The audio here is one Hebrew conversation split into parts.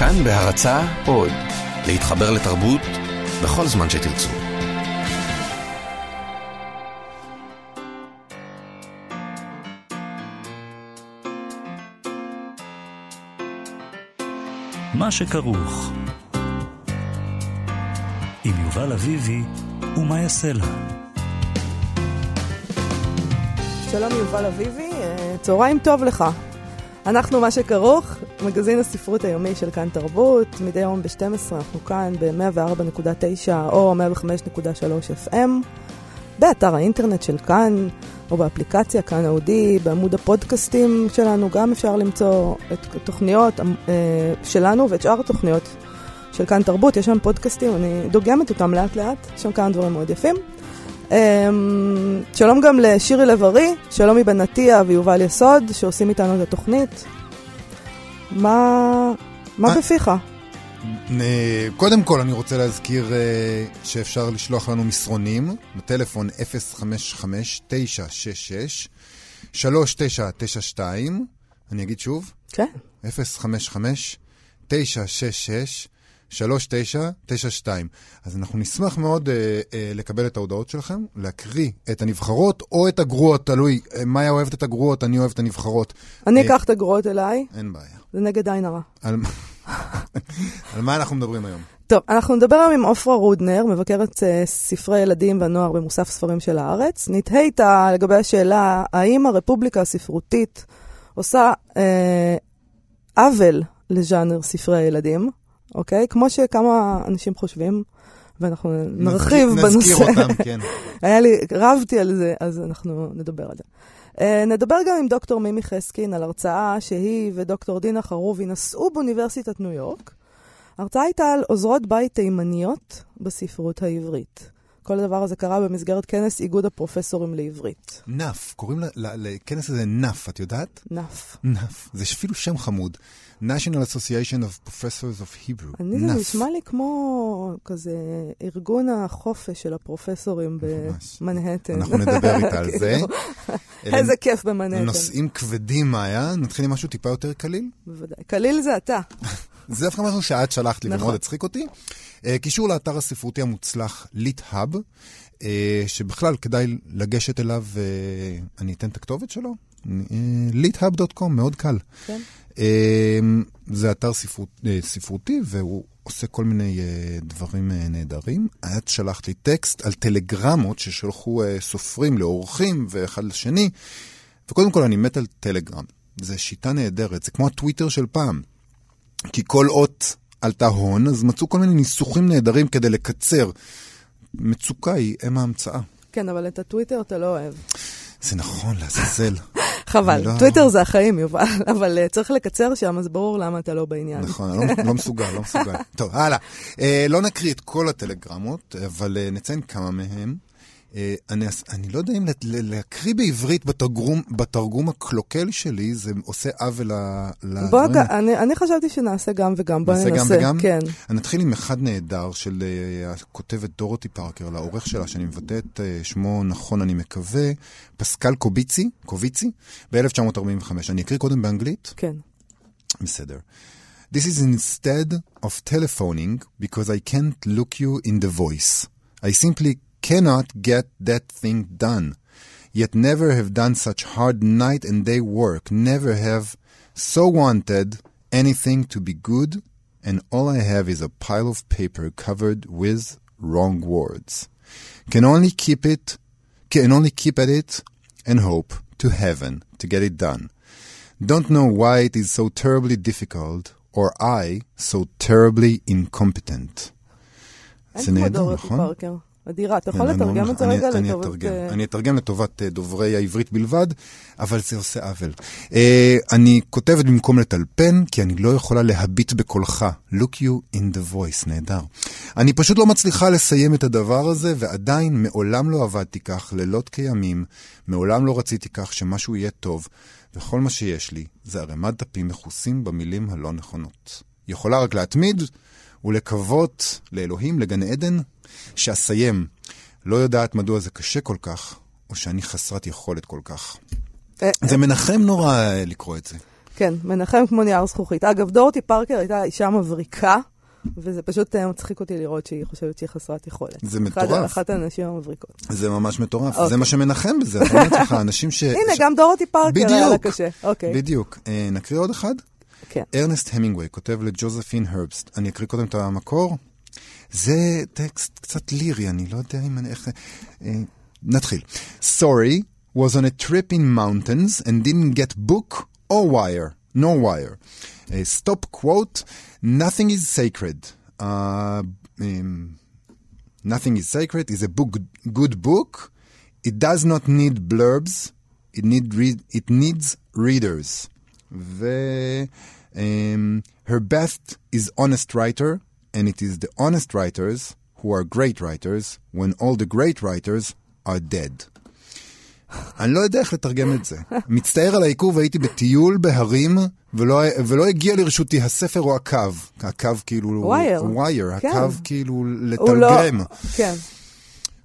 כאן בהרצה עוד, להתחבר לתרבות בכל זמן שתרצו. מה שכרוך עם יובל אביבי ומה יעשה לה. שלום יובל אביבי, אה, צהריים טוב לך. אנחנו מה שכרוך, מגזין הספרות היומי של כאן תרבות, מדי יום ב-12 אנחנו כאן ב-104.9 או 105.3 FM, באתר האינטרנט של כאן, או באפליקציה כאן אודי, בעמוד הפודקאסטים שלנו גם אפשר למצוא את התוכניות אה, שלנו ואת שאר התוכניות של כאן תרבות, יש שם פודקאסטים, אני דוגמת אותם לאט לאט, יש שם כמה דברים מאוד יפים. אמ, שלום גם לשירי לב-ארי, שלום מבן עטיה ויובל יסוד, שעושים איתנו את התוכנית. מה, מה בפיך? קודם כל אני רוצה להזכיר שאפשר לשלוח לנו מסרונים בטלפון 055-966-3992. אני אגיד שוב? כן. 055-966-3992. 3992. אז אנחנו נשמח מאוד אה, אה, לקבל את ההודעות שלכם, להקריא את הנבחרות או את הגרועות, תלוי. אה, מאיה אוהבת את הגרועות, אני אוהב את הנבחרות. אני אקח את הגרועות אליי. אין בעיה. זה נגד עין הרע. על, על מה אנחנו מדברים היום? טוב, אנחנו נדבר היום עם עופרה רודנר, מבקרת uh, ספרי ילדים ונוער במוסף ספרים של הארץ. נתהית לגבי השאלה, האם הרפובליקה הספרותית עושה עוול לז'אנר ספרי הילדים? אוקיי? כמו שכמה אנשים חושבים, ואנחנו נרחיב בנושא. נזכיר אותם, כן. היה לי, רבתי על זה, אז אנחנו נדבר על זה. Uh, נדבר גם עם דוקטור מימי חסקין על הרצאה שהיא ודוקטור דינה חרובי נשאו באוניברסיטת ניו יורק. ההרצאה הייתה על עוזרות בית תימניות בספרות העברית. כל הדבר הזה קרה במסגרת כנס איגוד הפרופסורים לעברית. נף, קוראים לכנס הזה נף, את יודעת? נף. נף, זה אפילו שם חמוד. National Association of Professors of Hebrew. אני זה נשמע לי כמו כזה ארגון החופש של הפרופסורים במנהטן. אנחנו נדבר איתה על זה. איזה כיף במנהטן. נושאים כבדים, מאיה. נתחיל עם משהו טיפה יותר קליל? בוודאי. קליל זה אתה. זה דווקא משהו שאת שלחת לי ומאוד הצחיק אותי. קישור לאתר הספרותי המוצלח ליט-האב, שבכלל כדאי לגשת אליו, אני אתן את הכתובת שלו? ליט-האב.com, מאוד קל. כן. זה אתר ספרות, ספרותי, והוא עושה כל מיני דברים נהדרים. את שלחת לי טקסט על טלגרמות ששלחו סופרים לאורחים ואחד לשני, וקודם כל אני מת על טלגרם. זו שיטה נהדרת, זה כמו הטוויטר של פעם. כי כל אות עלתה הון, אז מצאו כל מיני ניסוחים נהדרים כדי לקצר. מצוקה היא אם ההמצאה. כן, אבל את הטוויטר אתה לא אוהב. זה נכון, לעזאזל. חבל, לא... טוויטר זה החיים, יובל, אבל uh, צריך לקצר שם, אז ברור למה אתה לא בעניין. נכון, לא, לא מסוגל, לא מסוגל. טוב, הלאה. Uh, לא נקריא את כל הטלגרמות, אבל uh, נציין כמה מהם. Uh, אני, אני לא יודע אם להקריא בעברית בתרגום, בתרגום הקלוקל שלי, זה עושה עוול לדברים. בוא, אני, אני חשבתי שנעשה גם וגם, בוא ננסה. נעשה גם וגם? כן. אני אתחיל עם אחד נהדר של uh, הכותבת דורותי פארקר, לעורך שלה, שאני מבטא את uh, שמו נכון, אני מקווה, פסקל קוביצי, קוביצי, ב-1945. אני אקריא קודם באנגלית? כן. בסדר. This is instead of telephoning, because I can't look you in the voice. I simply cannot get that thing done. Yet never have done such hard night and day work, never have so wanted anything to be good, and all I have is a pile of paper covered with wrong words. Can only keep it, can only keep at it and hope to heaven to get it done. Don't know why it is so terribly difficult, or I so terribly incompetent. זה נהדר, נכון? אדירה, אתה יכול לתרגם את זה רגע לטובת... אני אתרגם לטובת דוברי העברית בלבד, אבל זה עושה עוול. אני כותבת במקום לטלפן, כי אני לא יכולה להביט בקולך. Look you in the voice, נהדר. אני פשוט לא מצליחה לסיים את הדבר הזה, ועדיין מעולם לא עבדתי כך, לילות כימים, מעולם לא רציתי כך שמשהו יהיה טוב, וכל מה שיש לי זה ערימת דפים מכוסים במילים הלא נכונות. יכולה רק להתמיד ולקוות לאלוהים, לגן עדן, שאסיים. לא יודעת מדוע זה קשה כל כך, או שאני חסרת יכולת כל כך. זה מנחם נורא לקרוא את זה. כן, מנחם כמו נייר זכוכית. אגב, דורטי פארקר הייתה אישה מבריקה, וזה פשוט אה, מצחיק אותי לראות שהיא חושבת שהיא חסרת יכולת. זה מטורף. אחת הנשים המבריקות. זה ממש מטורף. אוקיי. זה מה שמנחם בזה, אתה אומר לעצמך, אנשים ש... הנה, ש- גם דורטי פארקר היה לה בדיוק. קשה. אוקיי, בדיוק. אה, נקריא עוד אחד? כן. ארנסט המינגווי כותב לג'וזפין הרבסט. אני אקריא קודם את המקור. זה טקסט קצת לירי, אני לא יודע אם אני... איך... אה, נתחיל. Sorry was on a trip in mountains and didn't get book or wire. No wire. Uh, stop quote, nothing is sacred. Uh, um, nothing is sacred is a book, good book. It does not need blurbs. It, need read, it needs readers. ו... Um, her best is honest writer, and it is the honest writers who are great writers when all the great writers are dead. אני לא יודע איך לתרגם את זה. מצטער על העיכוב, הייתי בטיול בהרים, ולא, ולא הגיע לרשותי הספר או הקו. הקו כאילו... ווייר. ווייר, כן. הקו כאילו הוא לא... כן.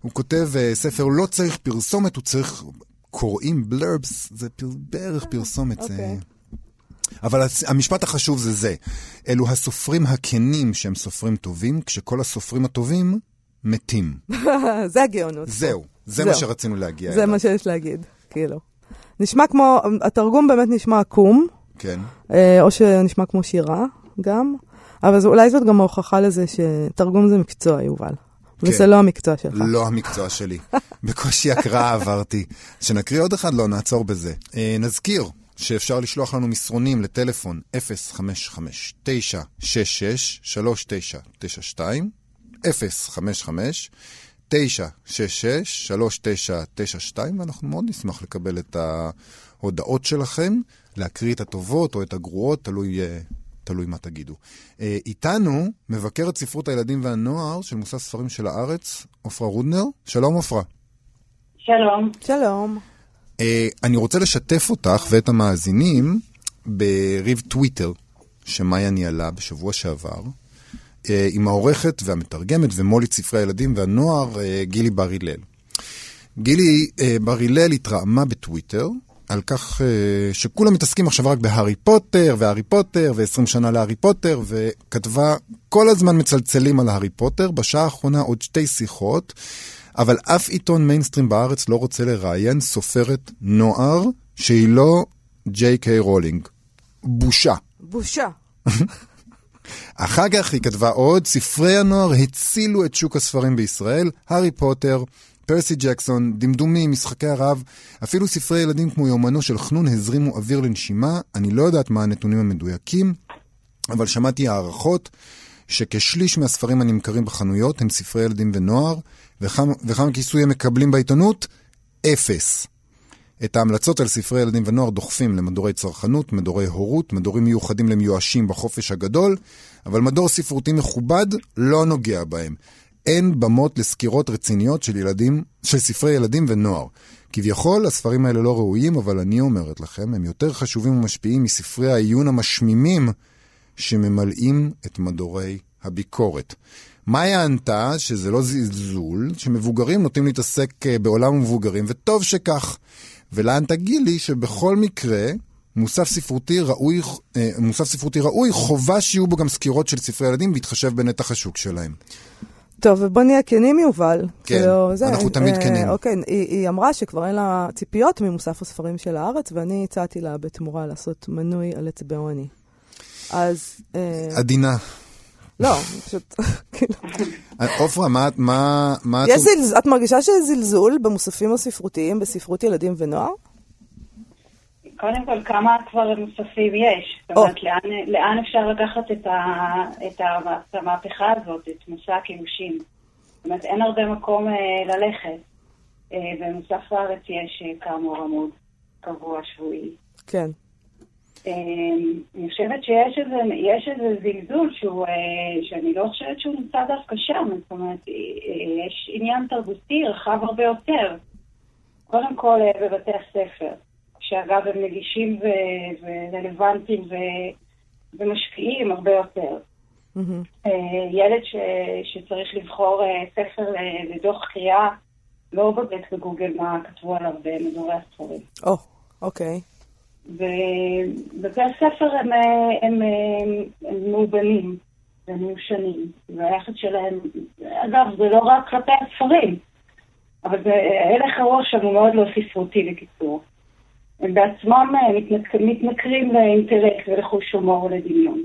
הוא כותב, אה, ספר לא צריך פרסומת, הוא צריך, קוראים בלרבס, זה פר, בערך פרסומת. זה... אבל המשפט החשוב זה זה. אלו הסופרים הכנים שהם סופרים טובים, כשכל הסופרים הטובים מתים. זה הגאונות. זהו, זה זהו. מה שרצינו להגיע זה אליו. מה שיש להגיד, כאילו. נשמע כמו, התרגום באמת נשמע עקום, כן. אה, או שנשמע כמו שירה גם, אבל זו, אולי זאת גם ההוכחה לזה שתרגום זה מקצוע, יובל. וזה לא המקצוע שלך. לא המקצוע שלי. בקושי הקראה עברתי. שנקריא עוד אחד? לא, נעצור בזה. אה, נזכיר שאפשר לשלוח לנו מסרונים לטלפון 055-966-3992, 055-966-3992, ואנחנו מאוד נשמח לקבל את ההודעות שלכם, להקריא את הטובות או את הגרועות, תלוי... אה, תלוי מה תגידו. אה, איתנו מבקרת ספרות הילדים והנוער של מוסף ספרים של הארץ, עפרה רודנר. שלום עפרה. שלום. שלום. אה, אני רוצה לשתף אותך ואת המאזינים בריב טוויטר שמאיה ניהלה בשבוע שעבר, אה, עם העורכת והמתרגמת ומולית ספרי הילדים והנוער, אה, גילי בר הלל. גילי אה, בר הלל התרעמה בטוויטר על כך אה, שכולם מתעסקים עכשיו רק בהארי פוטר והארי פוטר ו-20 שנה להארי פוטר, וכתבה, כל הזמן מצלצלים על הארי פוטר, בשעה האחרונה עוד שתי שיחות, אבל אף עיתון מיינסטרים בארץ לא רוצה לראיין סופרת נוער שהיא לא ג'יי קיי רולינג. בושה. בושה. אחר כך היא כתבה עוד, ספרי הנוער הצילו את שוק הספרים בישראל, הארי פוטר, פרסי ג'קסון, דמדומים, משחקי הרעב, אפילו ספרי ילדים כמו יומנו של חנון הזרימו אוויר לנשימה, אני לא יודעת מה הנתונים המדויקים, אבל שמעתי הערכות שכשליש מהספרים הנמכרים בחנויות הם ספרי ילדים ונוער, וכמה, וכמה כיסוי הם מקבלים בעיתונות? אפס. את ההמלצות על ספרי ילדים ונוער דוחפים למדורי צרכנות, מדורי הורות, מדורים מיוחדים למיואשים בחופש הגדול, אבל מדור ספרותי מכובד לא נוגע בהם. אין במות לסקירות רציניות של ילדים, של ספרי ילדים ונוער. כביכול, הספרים האלה לא ראויים, אבל אני אומרת לכם, הם יותר חשובים ומשפיעים מספרי העיון המשמימים שממלאים את מדורי הביקורת. מאיה ענתה שזה לא זלזול, שמבוגרים נוטים להתעסק אה, בעולם המבוגרים, וטוב שכך. ולה ענתה גילי שבכל מקרה, מוסף ספרותי ראוי, אה, מוסף ספרותי ראוי, חובה שיהיו בו גם סקירות של ספרי ילדים, בהתחשב בנתח השוק שלהם. טוב, ובוא נהיה כנים, יובל. כן, כאילו, זה, אנחנו תמיד אה, כנים. אוקיי, היא, היא אמרה שכבר אין לה ציפיות ממוסף הספרים של הארץ, ואני הצעתי לה בתמורה לעשות מנוי על אצבעוני. אז... אה, עדינה. לא, פשוט, כאילו... אה, עופרה, מה, מה, מה את... את מרגישה שיש זלזול במוספים הספרותיים, בספרות ילדים ונוער? קודם כל, כמה כבר מוספים יש? זאת או. אומרת, לאן, לאן אפשר לקחת את, ה, את, ה, את המהפכה הזאת, את מסע הכיבושים? זאת אומרת, אין הרבה מקום אה, ללכת. אה, במוסף הארץ יש כאמור עמוד קבוע שבועי. כן. אה, אני חושבת שיש איזה, יש איזה זלזול שהוא, אה, שאני לא חושבת שהוא נמצא דווקא שם. זאת אומרת, אה, יש עניין תרבותי רחב הרבה יותר. קודם כל אה, בבתי הספר, שאגב הם נגישים ו- ורלוונטיים ו- ומשפיעים הרבה יותר. אה, ילד ש- שצריך לבחור ספר לדוח קריאה, לא בודק בגוגל מה כתבו עליו במדורי הספרים. או, אוקיי. ובתי הספר הם, הם, הם, הם מאובנים ומיושנים, והיחד שלהם, אגב, זה לא רק כלפי הספרים, אבל הלך הראש שם הוא מאוד לא ספרותי בקיצור. הם בעצמם אה, מתנק, מתנכרים לאינטלקט ולחוש הומור ולדמיון.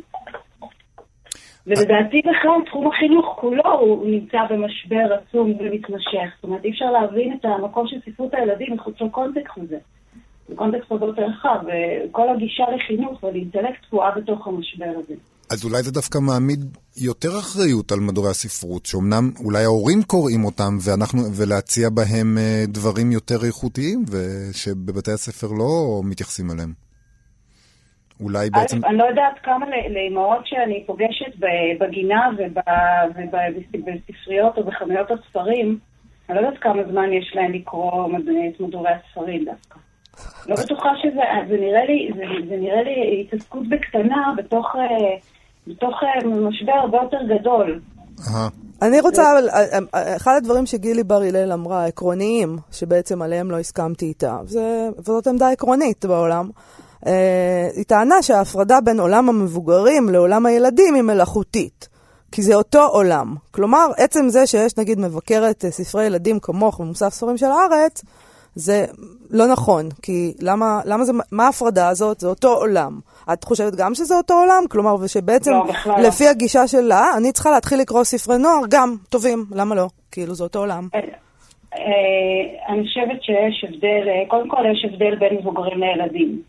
ולדעתי בכלל תחום החינוך כולו הוא נמצא במשבר עצום ומתמשך. זאת אומרת, אי אפשר להבין את המקום של ספרות הילדים מחוץ לקונטקסט הזה. זה קונטקסט הרבה יותר רחב, וכל הגישה לחינוך ולאינטלקט תקועה בתוך המשבר הזה. אז אולי זה דווקא מעמיד יותר אחריות על מדורי הספרות, שאומנם אולי ההורים קוראים אותם ואנחנו, ולהציע בהם אה, דברים יותר איכותיים, ושבבתי הספר לא מתייחסים אליהם. אולי בעצם... אני לא יודעת כמה לאמהות שאני פוגשת בגינה ובספריות או בחנויות הספרים, אני לא יודעת כמה זמן יש להם לקרוא את מדורי הספרים דווקא. לא בטוחה שזה, זה נראה לי, זה, זה נראה לי התעסקות בקטנה בתוך, אה, בתוך אה, משבר הרבה יותר גדול. אני רוצה, אבל אה, אחד הדברים שגילי בר הלל אמרה, עקרוניים, שבעצם עליהם לא הסכמתי איתה, וזאת עמדה עקרונית בעולם, היא טענה שההפרדה בין עולם המבוגרים לעולם הילדים היא מלאכותית. כי זה אותו עולם. כלומר, עצם זה שיש נגיד מבקרת ספרי ילדים כמוך במוסף ספרים של הארץ, זה לא נכון, כי למה, למה זה, מה ההפרדה הזאת? זה אותו עולם. את חושבת גם שזה אותו עולם? כלומר, ושבעצם, לא, לפי לא. הגישה שלה, אני צריכה להתחיל לקרוא ספרי נוער גם טובים, למה לא? כאילו, זה אותו עולם. אה, אה, אני חושבת שיש הבדל, אה, קודם כל יש הבדל בין מבוגרים לילדים.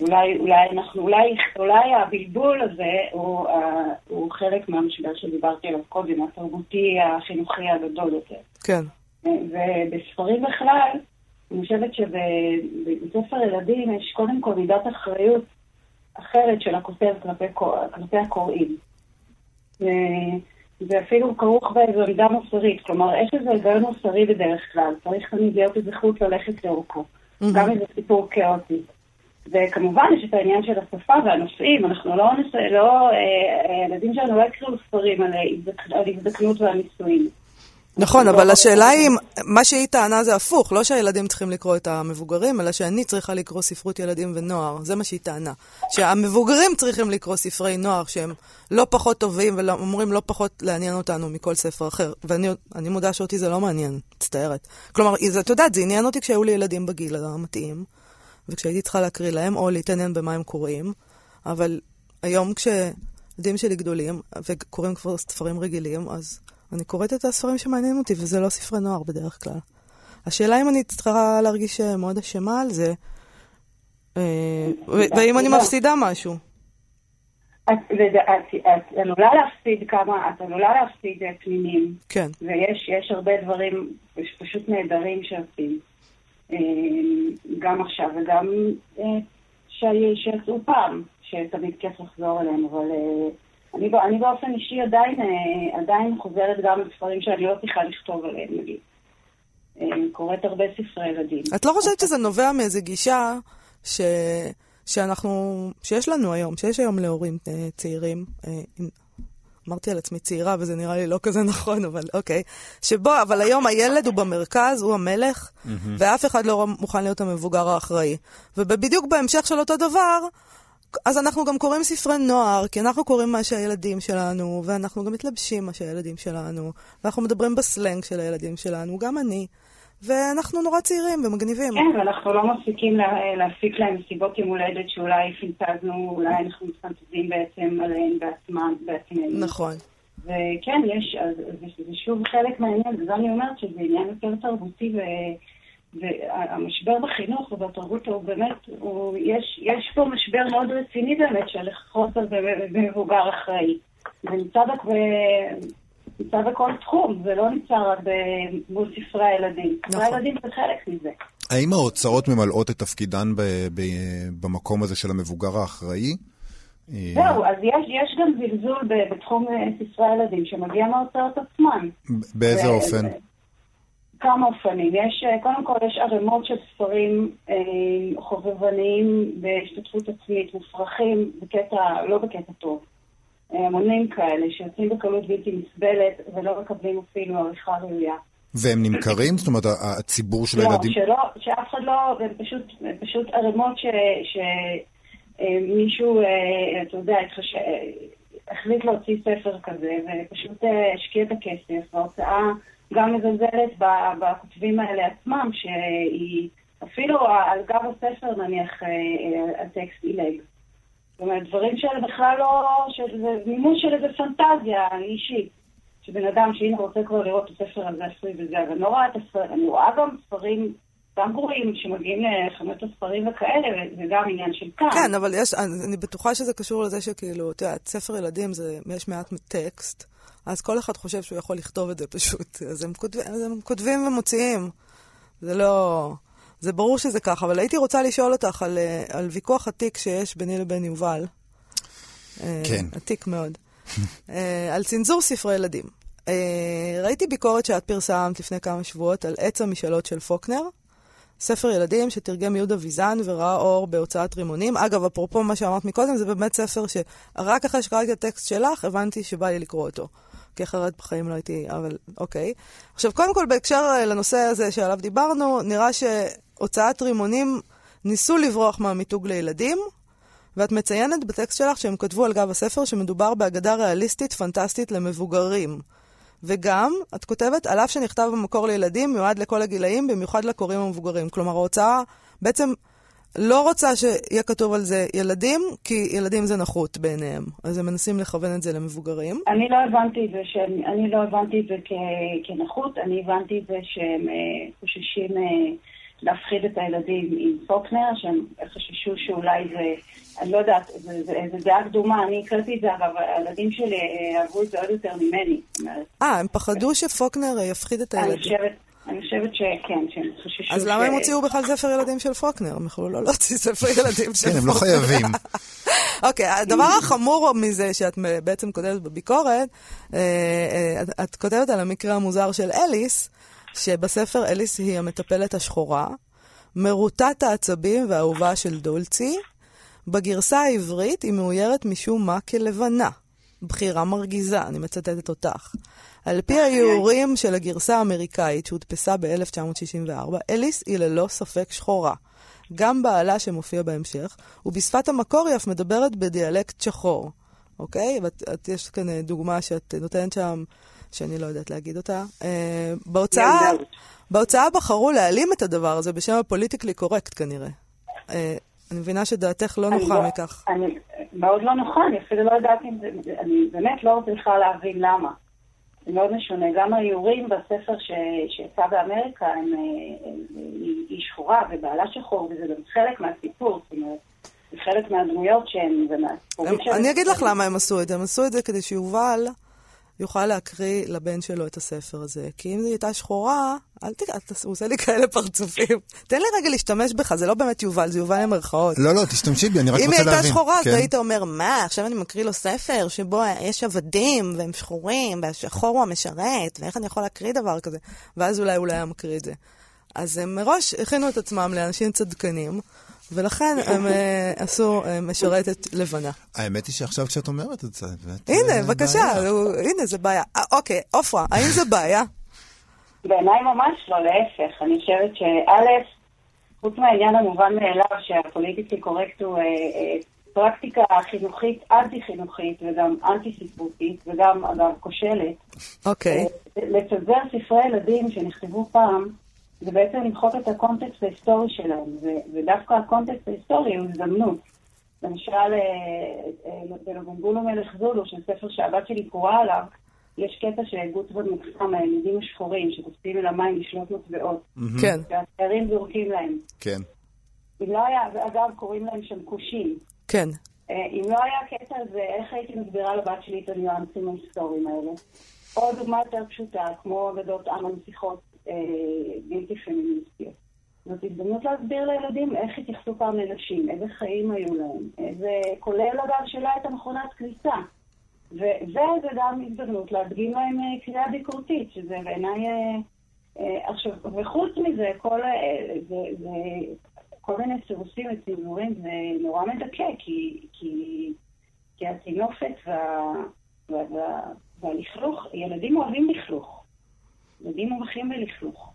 אולי, אולי אנחנו, אולי, אולי הבלבול הזה הוא, הוא חלק מהמשבר שדיברתי עליו קודם, התרבותי, החינוכי הגדול יותר. כן. ובספרים בכלל, אני חושבת שבבית ספר ילדים יש קודם כל מידת אחריות אחרת של הכותב כלפי, כלפי הקוראים. זה אפילו כרוך באיזו עמדה מוסרית, כלומר, יש איזה היגיון מוסרי בדרך כלל, צריך תמיד להיות איזה חוט ללכת לאורכו, mm-hmm. גם אם זה סיפור כאוטי. וכמובן יש את העניין של השפה והנושאים, אנחנו לא, לא, אה, הילדים שלנו לא יקראו ספרים על הזדקנות ועל נישואים. נכון, אבל השאלה היא, מה שהיא טענה זה הפוך, לא שהילדים צריכים לקרוא את המבוגרים, אלא שאני צריכה לקרוא ספרות ילדים ונוער, זה מה שהיא טענה. שהמבוגרים צריכים לקרוא ספרי נוער שהם לא פחות טובים ואומרים לא פחות לעניין אותנו מכל ספר אחר. ואני מודה שאותי זה לא מעניין, מצטערת. כלומר, את יודעת, זה עניין אותי כשהיו לי ילדים בגיל המתאים, וכשהייתי צריכה להקריא להם או להתעניין במה הם קוראים, אבל היום כשילדים שלי גדולים וקוראים כבר ספרים רגילים, אז... אני קוראת את הספרים שמעניינים אותי, וזה לא ספרי נוער בדרך כלל. השאלה אם אני צריכה להרגיש אה, מאוד אשמה על זה, אה, ואם אני מפסידה משהו. את עלולה להפסיד כמה, את עלולה להפסיד אה, פנינים. כן. ויש הרבה דברים פשוט נהדרים שעושים. גם עכשיו וגם שיצאו פעם, שתמיד כיף לחזור אליהם, אבל... אני, אני באופן אישי עדיין, אה, עדיין חוזרת גם לספרים שאני לא צריכה לכתוב עליהם, נגיד. אה, קוראת הרבה ספרי ילדים. את לא חושבת שזה נובע מאיזו גישה ש... שאנחנו, שיש לנו היום, שיש היום להורים אה, צעירים, אמרתי על עצמי צעירה וזה נראה לי לא כזה נכון, אבל אוקיי, שבו, אבל היום הילד הוא במרכז, הוא המלך, mm-hmm. ואף אחד לא מוכן להיות המבוגר האחראי. ובדיוק בהמשך של אותו דבר, אז אנחנו גם קוראים ספרי נוער, כי אנחנו קוראים מה שהילדים שלנו, ואנחנו גם מתלבשים מה שהילדים שלנו, ואנחנו מדברים בסלנג של הילדים שלנו, גם אני. ואנחנו נורא צעירים ומגניבים. כן, ואנחנו לא מפסיקים לה, להפיק להם מסיבות יום הולדת שאולי פינטזנו, אולי אנחנו מפנטזים בעצם עליהם בעצמם, בעצמנו. נכון. וכן, יש, אז, אז זה שוב חלק מהעניין, וזה אני אומרת שזה עניין יותר תרבותי ו... והמשבר בחינוך ובתרבות הוא באמת, הוא, יש, יש פה משבר מאוד רציני באמת של חוסר במבוגר אחראי. זה נמצא, בק, נמצא בכל תחום, זה לא נמצא רק מול ספרי הילדים. נכון. ספרי הילדים זה חלק מזה. האם ההוצאות ממלאות את תפקידן ב, ב, במקום הזה של המבוגר האחראי? זהו, אז יש, יש גם זלזול בתחום ספרי הילדים שמגיע מההוצאות עצמן. באיזה אופן? כמה אופנים. יש, אה, קודם כל יש ערימות של ספרים אה, חובבניים בהשתתפות עצמית, מופרכים, בקטע, לא בקטע טוב. אה, המונים כאלה שיוצאים בקלות בלתי נסבלת ולא מקבלים אפילו עריכה ראויה. והם נמכרים? זאת אומרת, הציבור של לא, הילדים... שלא, שאף אחד לא, זה פשוט, פשוט ערימות שמישהו, אה, אתה יודע, התחש... החליט להוציא ספר כזה, ופשוט אה, השקיע את הכסף, וההוצאה גם מזלזלת בכותבים האלה עצמם, שהיא, אפילו על גב הספר נניח אה, הטקסט עילג. זאת אומרת, דברים שאלה בכלל לא, שזה מימוש של איזה פנטזיה אישית. שבן אדם שהנה רוצה כבר לראות את הספר הזה עשוי וזה, אבל לא רואה את הספרים, אני רואה גם ספרים גם גרועים שמגיעים לחנות הספרים וכאלה, זה גם עניין של כאן. כן, אבל יש, אני, אני בטוחה שזה קשור לזה שכאילו, את יודעת, ספר ילדים זה, יש מעט טקסט, אז כל אחד חושב שהוא יכול לכתוב את זה פשוט. אז הם כותבים, הם כותבים ומוציאים. זה לא... זה ברור שזה ככה, אבל הייתי רוצה לשאול אותך על, על ויכוח עתיק שיש ביני לבין יובל. כן. עתיק מאוד. על צנזור ספרי ילדים. ראיתי ביקורת שאת פרסמת לפני כמה שבועות על עץ המשאלות של פוקנר, ספר ילדים שתרגם יהודה ויזן וראה אור בהוצאת רימונים. אגב, אפרופו מה שאמרת מקודם, זה באמת ספר שרק אחרי שקראתי את הטקסט שלך, הבנתי שבא לי לקרוא אותו. כי אחרת בחיים לא הייתי, אבל אוקיי. עכשיו, קודם כל, בהקשר לנושא הזה שעליו דיברנו, נראה שהוצאת רימונים ניסו לברוח מהמיתוג לילדים, ואת מציינת בטקסט שלך שהם כתבו על גב הספר שמדובר באגדה ריאליסטית פנטסטית למבוגרים. וגם, את כותבת, על אף שנכתב במקור לילדים, מיועד לכל הגילאים, במיוחד לקוראים המבוגרים. כלומר, ההוצאה בעצם לא רוצה שיהיה כתוב על זה ילדים, כי ילדים זה נחות בעיניהם. אז הם מנסים לכוון את זה למבוגרים. אני לא הבנתי את זה, שאני, אני לא הבנתי את זה כ, כנחות, אני הבנתי את זה שהם אה, חוששים אה, להפחיד את הילדים עם פוקנר, שהם חששו שאולי זה... אני לא יודעת, זו דעה קדומה, אני הקראתי את זה, אבל הילדים שלי אה, אהבו את זה עוד יותר ממני. אה, הם פחדו שפוקנר יפחיד את הילדים. אני חושבת שכן, שהם חוששו... אז למה הם הוציאו בכלל ספר ילדים של פוקנר? הם יכלו לא להוציא ספר ילדים של פוקנר. כן, הם לא חייבים. אוקיי, הדבר החמור מזה שאת בעצם כותבת בביקורת, אה, אה, את כותבת על המקרה המוזר של אליס, שבספר אליס היא המטפלת השחורה, מרוטת העצבים והאהובה של דולצי, בגרסה העברית היא מאוירת משום מה כלבנה. בחירה מרגיזה, אני מצטטת אותך. על פי האיורים של הגרסה האמריקאית שהודפסה ב-1964, אליס היא ללא ספק שחורה. גם בעלה שמופיע בהמשך, ובשפת המקור היא אף מדברת בדיאלקט שחור. אוקיי? ואת, יש כאן דוגמה שאת נותנת שם, שאני לא יודעת להגיד אותה. אה, בהוצאה, בהוצאה בחרו להעלים את הדבר הזה בשם הפוליטיקלי קורקט כנראה. אה, אני מבינה שדעתך לא נוחה לא, מכך. אני מאוד לא נוחה, אני אפילו לא יודעת אם זה... אני באמת לא צריכה להבין למה. זה מאוד משונה. גם האיורים בספר שיצא באמריקה, הם, הם, היא שחורה ובעלה שחור, וזה גם חלק מהסיפור, זאת אומרת, זה חלק מהדמויות שהן... אני אגיד לך למה הם עשו את זה. הם עשו את זה כדי שיובל... יוכל להקריא לבן שלו את הספר הזה. כי אם זו הייתה שחורה, אל ת... הוא עושה לי כאלה פרצופים. תן לי רגע להשתמש בך, זה לא באמת יובל, זה יובל למרכאות. לא, לא, תשתמשי בי, אני רק רוצה להבין. אם היא הייתה שחורה, כן. אז היית אומר, מה, עכשיו אני מקריא לו ספר שבו יש עבדים, והם שחורים, והשחור הוא המשרת, ואיך אני יכול להקריא דבר כזה? ואז אולי הוא לא היה מקריא את זה. אז הם מראש הכינו את עצמם לאנשים צדקנים. ולכן הם אה, עשו אה, משרתת לבנה. האמת היא שעכשיו כשאת אומרת את זה, הנה, אה, בבקשה, הנה, זה בעיה. אוקיי, עופרה, האם זה בעיה? בעיניי ממש לא, להפך. אני חושבת שא', חוץ מהעניין המובן מאליו שהפוליטיקלי קורקט הוא פרקטיקה חינוכית, אנטי-חינוכית וגם אנטי-ספרותית, וגם, אגב, כושלת. אוקיי. לצנזר ספרי ילדים שנכתבו פעם, זה בעצם למחוק את הקונטקסט ההיסטורי שלהם, ודווקא הקונטקסט ההיסטורי הוא הזדמנות. למשל, בלוגנבולו מלך זולו, של ספר שהבת שלי קוראה עליו, יש קטע שגוטבוד מוקסם מהילדים השחורים, שתופסים אל המים לשלוט מטבעות. כן. והצעירים זורקים להם. כן. אם לא היה, ואגב, קוראים להם שם כושים. כן. אם לא היה הקטע הזה, איך הייתי מסבירה לבת שלי את הניואנסים ההיסטוריים האלה? או דוגמה יותר פשוטה, כמו אגדות עם הנסיכות בלתי פמיניסטיות. זאת הזדמנות להסביר לילדים איך התייחסו פעם לנשים, איזה חיים היו להם, איזה, כולל אגב שלא הייתה מכונת כניסה. וזה גם הזדמנות להדגים להם אה, קריאה ביקורתית, שזה בעיניי... אה, אה, עכשיו, וחוץ מזה, כל, זה, זה, כל מיני סירוסים וציבורים זה נורא מדכא, כי, כי, כי הטינופת וה, וה, וה, והלכלוך, ילדים אוהבים לכלוך. ילדים מומחים בלכלוך.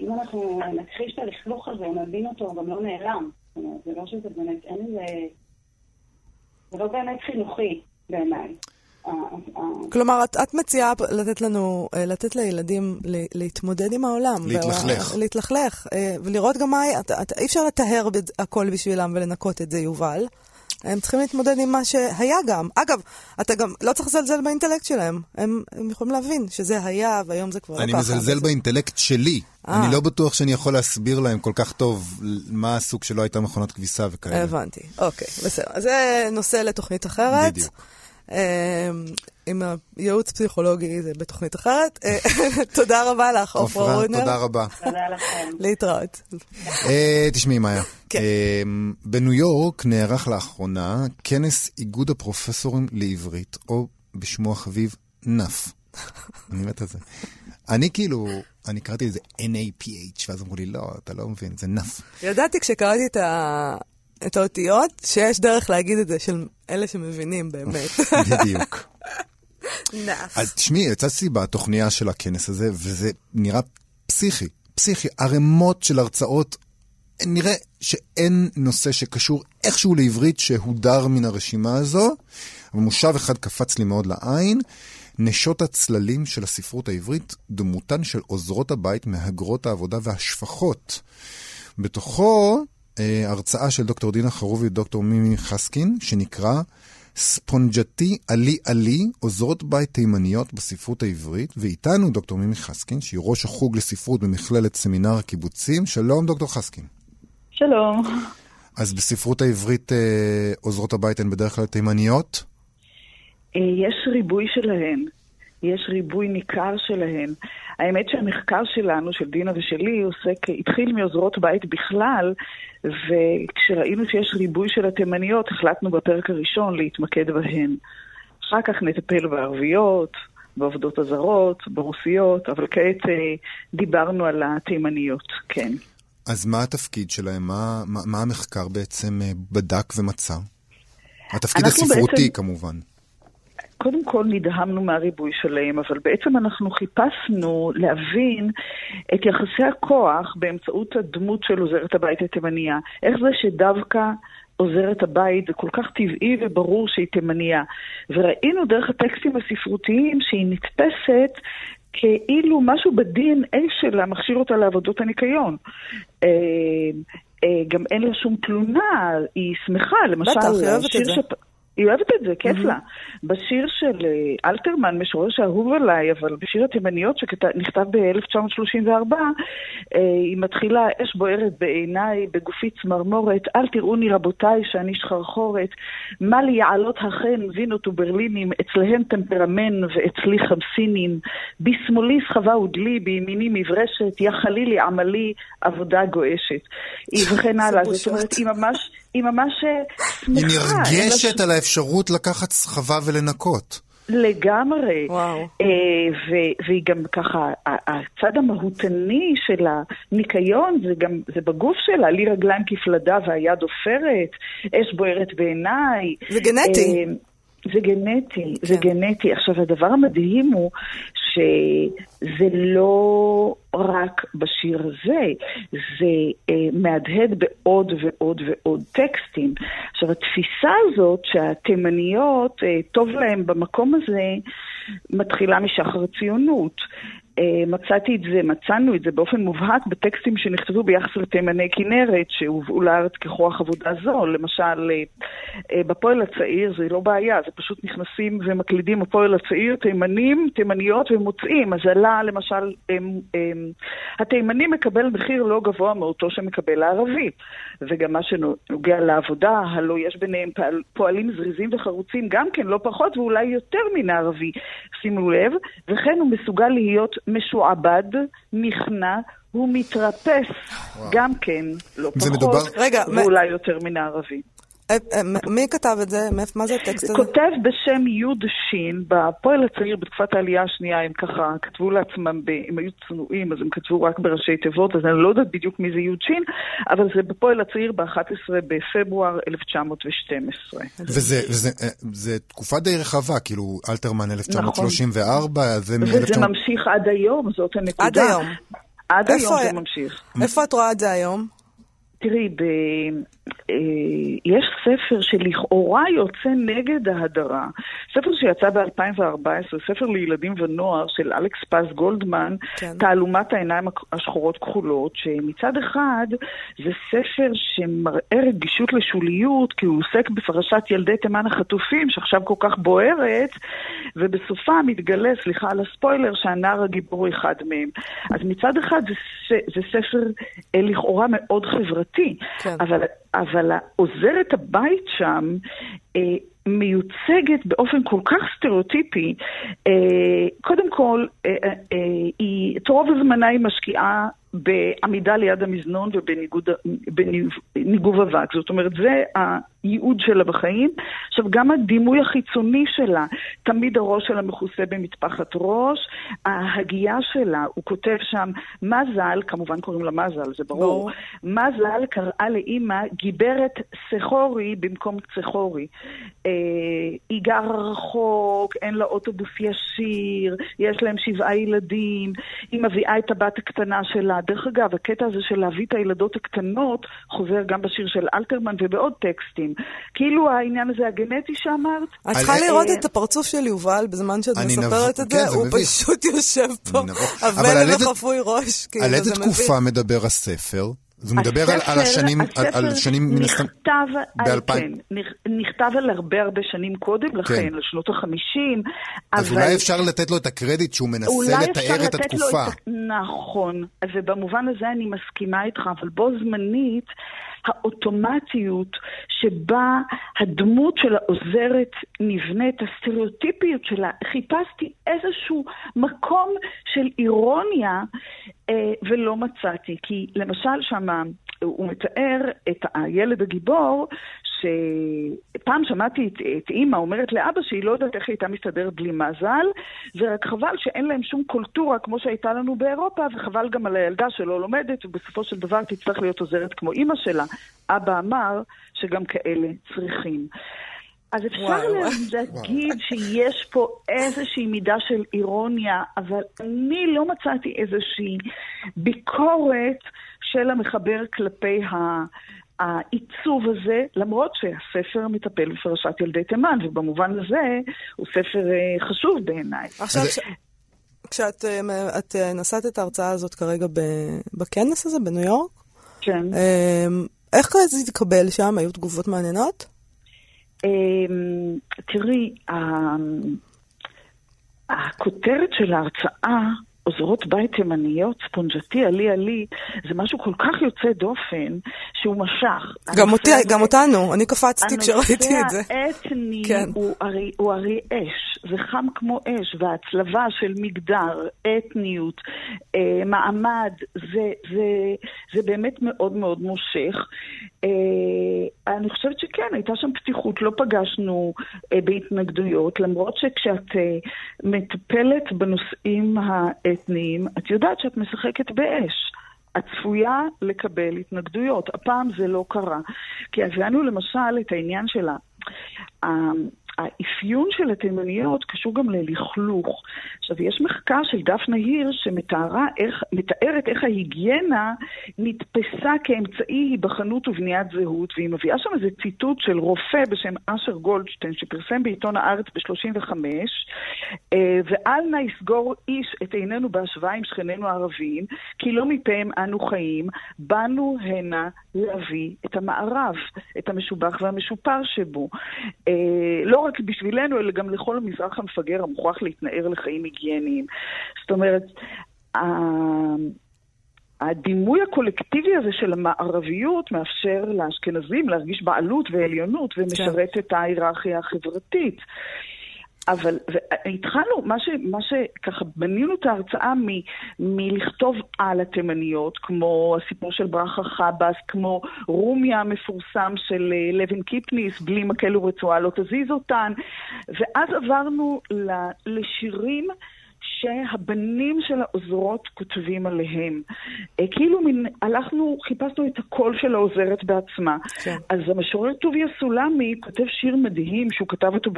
אם אנחנו נכחיש את הלכלוך הזה, נבין אותו, הוא גם לא נעלם. זאת אומרת, זה לא שזה באמת, אין איזה... זה לא באמת חינוכי בעיניי. כלומר, את, את מציעה לתת לנו, אה, לתת לילדים להתמודד עם העולם. להתלכלך. להתלכלך, אה, ולראות גם מה, את, את, אי אפשר לטהר הכל בשבילם ולנקות את זה, יובל. הם צריכים להתמודד עם מה שהיה גם. אגב, אתה גם לא צריך לזלזל באינטלקט שלהם. הם, הם יכולים להבין שזה היה, והיום זה כבר לא ככה. אני מזלזל באינטלקט שלי. 아. אני לא בטוח שאני יכול להסביר להם כל כך טוב מה הסוג שלא הייתה מכונת כביסה וכאלה. הבנתי, אוקיי, בסדר. זה נושא לתוכנית אחרת. בדיוק. עם הייעוץ פסיכולוגי זה בתוכנית אחרת. אה, תודה רבה לך, עופרה רודנר. תודה רבה. תודה לכם. להתראות. אה, תשמעי, מאיה. כן. אמ, בניו יורק נערך לאחרונה כנס איגוד הפרופסורים לעברית, או בשמו החביב, נאף. אני מת על זה. אני כאילו, אני קראתי לזה NAPH, ואז אמרו לי, לא, אתה לא מבין, זה נאף. ידעתי כשקראתי את ה... את האותיות, שיש דרך להגיד את זה, של אלה שמבינים באמת. בדיוק. אז תשמעי, יצאתי בתוכניה של הכנס הזה, וזה נראה פסיכי, פסיכי. ערימות של הרצאות, נראה שאין נושא שקשור איכשהו לעברית שהודר מן הרשימה הזו, אבל מושב אחד קפץ לי מאוד לעין. נשות הצללים של הספרות העברית, דמותן של עוזרות הבית, מהגרות העבודה והשפחות. בתוכו אה, הרצאה של דוקטור דינה חרובי ודוקטור מימי חסקין, שנקרא ספונג'תי עלי עלי, עוזרות בית תימניות בספרות העברית, ואיתנו דוקטור מימי חסקין, שהיא ראש החוג לספרות במכללת סמינר הקיבוצים. שלום, דוקטור חסקין. שלום. אז בספרות העברית אה, עוזרות הבית הן בדרך כלל תימניות? אה, יש ריבוי שלהן. יש ריבוי ניכר שלהן. האמת שהמחקר שלנו, של דינה ושלי, עוסק, התחיל מעוזרות בית בכלל, וכשראינו שיש ריבוי של התימניות, החלטנו בפרק הראשון להתמקד בהן. אחר כך נטפל בערביות, בעובדות הזרות, ברוסיות, אבל כעת אה, דיברנו על התימניות, כן. אז מה התפקיד שלהם? מה, מה, מה המחקר בעצם אה, בדק ומצא? התפקיד הספרותי בעצם... כמובן. קודם כל נדהמנו מהריבוי שלהם, אבל בעצם אנחנו חיפשנו להבין את יחסי הכוח באמצעות הדמות של עוזרת הבית התימניה. איך זה שדווקא עוזרת הבית, זה כל כך טבעי וברור שהיא תימניה. וראינו דרך הטקסטים הספרותיים שהיא נתפסת כאילו משהו ב-DNA שלה מכשיר אותה לעבודות הניקיון. אה, אה, גם אין לה שום תלונה, היא שמחה, למשל, בטח, היא אוהבת את זה. היא אוהבת את זה, כיף לה. בשיר של אה, אלתרמן, משורר שאהוב עליי, אבל בשיר התימניות שנכתב ב-1934, אה, היא מתחילה, אש בוערת בעיניי, בגופי צמרמורת, אל תראוני רבותיי שאני שחרחורת, מה לי יעלות החן, וינות וברלינים, אצלהם טמפרמן ואצלי חמסינים, בשמאלי סחבה ודלי, בימיני מברשת, יא חלילי עמלי, עבודה גועשת. וכן הלאה, זאת אומרת, היא ממש... היא ממש אה, שמחה. היא נרגשת על האפשרות לקחת סחבה ולנקות. לגמרי. וואו. אה, ו- והיא גם ככה, הצד המהותני של הניקיון זה גם, זה בגוף שלה, לי רגליים כפלדה והיד עופרת, אש בוערת בעיניי. זה גנטי. זה גנטי, כן. זה גנטי. עכשיו, הדבר המדהים הוא שזה לא רק בשיר הזה, זה אה, מהדהד בעוד ועוד ועוד טקסטים. עכשיו, התפיסה הזאת שהתימניות, אה, טוב להם במקום הזה, מתחילה משחר הציונות. אה, מצאתי את זה, מצאנו את זה באופן מובהק בטקסטים שנכתבו ביחס לתימני כנרת שהובאו לארץ ככוח עבודה זו. למשל, אה, אה, בפועל הצעיר זה לא בעיה, זה פשוט נכנסים ומקלידים בפועל הצעיר תימנים, תימניות ומוצאים. אז עלה למשל, התימני מקבל מחיר לא גבוה מאותו שמקבל הערבי. וגם מה שנוגע לעבודה, הלוא יש ביניהם פועלים זריזים וחרוצים גם כן, לא פחות ואולי יותר מן הערבי, שימו לב, וכן הוא מסוגל להיות משועבד, נכנע, הוא מתרפס וואו. גם כן, לא פחות, מדובר... רגע, ואולי מה... יותר מן הערבי. אה, אה, מי כתב את זה? מה זה הטקסט הזה? כותב בשם יוד שין, בפועל הצעיר בתקופת העלייה השנייה, הם ככה כתבו לעצמם, הם היו צנועים, אז הם כתבו רק בראשי תיבות, אז אני לא יודעת בדיוק מי זה יוד שין, אבל זה בפועל הצעיר ב-11 בפברואר 1912. וזה תקופה די רחבה, כאילו אלתרמן 1934, נכון. זה מ-19... וזה ממשיך עד היום, זאת הנקודה. עד היום. עד היום זה ממשיך. איפה את רואה את זה היום? תראי, ב... אה, יש ספר שלכאורה יוצא נגד ההדרה. ספר שיצא ב-2014, ספר לילדים ונוער של אלכס פז גולדמן, כן. תעלומת העיניים השחורות כחולות, שמצד אחד זה ספר שמראה רגישות לשוליות, כי הוא עוסק בפרשת ילדי תימן החטופים, שעכשיו כל כך בוערת, ובסופה מתגלה, סליחה על הספוילר, שהנער הגיבור הוא אחד מהם. אז מצד אחד זה, זה ספר אה, לכאורה מאוד חברתי, כן. אבל... אבל עוזרת הבית שם אה, מיוצגת באופן כל כך סטריאוטיפי. אה, קודם כל, אה, אה, אה היא, את רוב הזמנה היא משקיעה בעמידה ליד המזנון ובניגוב אבק. זאת אומרת, זה הייעוד שלה בחיים. עכשיו, גם הדימוי החיצוני שלה, תמיד הראש שלה מכוסה במטפחת ראש. ההגייה שלה, הוא כותב שם, מזל, כמובן קוראים לה מזל, זה ברור, ברור. מזל קראה לאימא גיברת סחורי במקום צחורי. אה, היא גרה רחוק, אין לה אוטובוס ישיר, יש להם שבעה ילדים, היא מביאה את הבת הקטנה שלה. דרך אגב, הקטע הזה של להביא את הילדות הקטנות חוזר גם בשיר של אלתרמן ובעוד טקסטים. כאילו העניין הזה הגנטי שאמרת. את צריכה לראות את הפרצוף של יובל בזמן שאת מספרת את זה, כן, הוא פשוט יושב פה, אבל וחפוי ראש. כאילו, על איזה תקופה מדבר הספר? זה מדבר על, על השנים, על, על שנים מן הסתם... נכתב, כן, נכתב על הרבה הרבה שנים קודם לכן, כן. על שנות החמישים, אז אבל... אולי אפשר לתת לו את הקרדיט שהוא מנסה לתאר את התקופה. את... נכון, ובמובן הזה אני מסכימה איתך, אבל בו זמנית... האוטומטיות שבה הדמות של העוזרת נבנית, הסטריאוטיפיות שלה, חיפשתי איזשהו מקום של אירוניה אה, ולא מצאתי. כי למשל שמה הוא מתאר את הילד הגיבור שפעם שמעתי את, את אימא אומרת לאבא שהיא לא יודעת איך היא הייתה מסתדרת בלי מזל, ורק חבל שאין להם שום קולטורה כמו שהייתה לנו באירופה, וחבל גם על הילדה שלא לומדת, ובסופו של דבר תצטרך להיות עוזרת כמו אימא שלה. אבא אמר שגם כאלה צריכים. אז אפשר וואי, להגיד וואי. שיש פה איזושהי מידה של אירוניה, אבל אני לא מצאתי איזושהי ביקורת של המחבר כלפי ה... העיצוב הזה, למרות שהספר מטפל בפרשת ילדי תימן, ובמובן הזה הוא ספר אה, חשוב בעיניי. עכשיו. כשאת אה, את אה, נשאת את ההרצאה הזאת כרגע בכנס הזה בניו יורק, כן. איך זה התקבל שם? היו תגובות מעניינות? תראי, הכותרת של ההרצאה עוזרות בית תימניות, ספונג'תי, עלי עלי, זה משהו כל כך יוצא דופן, שהוא משך. גם, אותי, גם אותנו, אני קפצתי כשראיתי את זה. הנושא האתני כן. הוא, הרי, הוא הרי אש, זה חם כמו אש, וההצלבה של מגדר, אתניות, אה, מעמד, זה, זה, זה באמת מאוד מאוד מושך. אה, אני חושבת שכן, הייתה שם פתיחות, לא פגשנו אה, בהתנגדויות, למרות שכשאת אה, מטפלת בנושאים האתניים, את יודעת שאת משחקת באש. את צפויה לקבל התנגדויות. הפעם זה לא קרה. כי הבאנו למשל את העניין של האפיון של התימניות קשור גם ללכלוך. עכשיו, יש מחקר של דפנה הירש שמתארת איך ההיגיינה נתפסה כאמצעי היבחנות ובניית זהות, והיא מביאה שם איזה ציטוט של רופא בשם אשר גולדשטיין, שפרסם בעיתון הארץ ב-35, אה, ואל נא יסגור איש את עינינו בהשוואה עם שכנינו הערבים, כי לא מפיהם אנו חיים, באנו הנה להביא את המערב, את המשובח והמשופר שבו. אה, לא רק בשבילנו, אלא גם לכל המזרח המפגר המוכרח להתנער לחיים היגייניים. זאת אומרת, הדימוי הקולקטיבי הזה של המערביות מאפשר לאשכנזים להרגיש בעלות ועליונות ומשרת כן. את ההיררכיה החברתית. אבל התחלנו, מה, ש, מה שככה בנינו את ההרצאה מ, מלכתוב על התימניות, כמו הסיפור של ברכה חבאס, כמו רומיה המפורסם של אה, לוין קיפניס, בלי מקל ורצועה לא תזיז אותן, ואז עברנו לשירים שהבנים של העוזרות כותבים עליהם. אה, כאילו מין, הלכנו, חיפשנו את הקול של העוזרת בעצמה. כן. אז המשורר טוביה סולמי כותב שיר מדהים, שהוא כתב אותו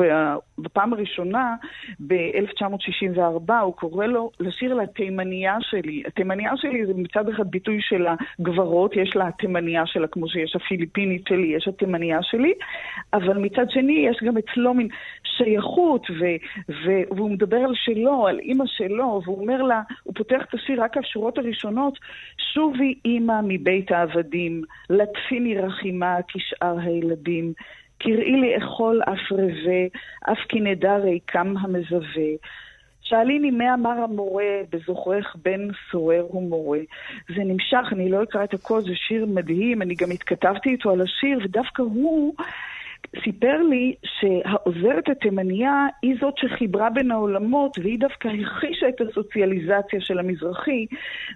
בפעם הראשונה ב-1964, הוא קורא לו, לשיר לתימניה שלי. התימניה שלי זה מצד אחד ביטוי של הגברות, יש לה התימניה שלה, כמו שיש הפיליפינית שלי, יש התימניה שלי, אבל מצד שני יש גם אצלו מין שייכות, ו- ו- והוא מדבר על שלו, על אימא שלו, והוא אומר לה, הוא פותח את השיר רק השורות הראשונות, שובי אימא מבית העבדים, לטפיני רחימה כשאר הילדים. קראי לי אכול אף רזה, אף כי נדע ריקם המזווה. שאליני מה אמר המורה, בזוכרך בן סוער ומורה. זה נמשך, אני לא אקרא את הכל, זה שיר מדהים, אני גם התכתבתי איתו על השיר, ודווקא הוא סיפר לי שהעוזרת התימניה היא זאת שחיברה בין העולמות, והיא דווקא הכחישה את הסוציאליזציה של המזרחי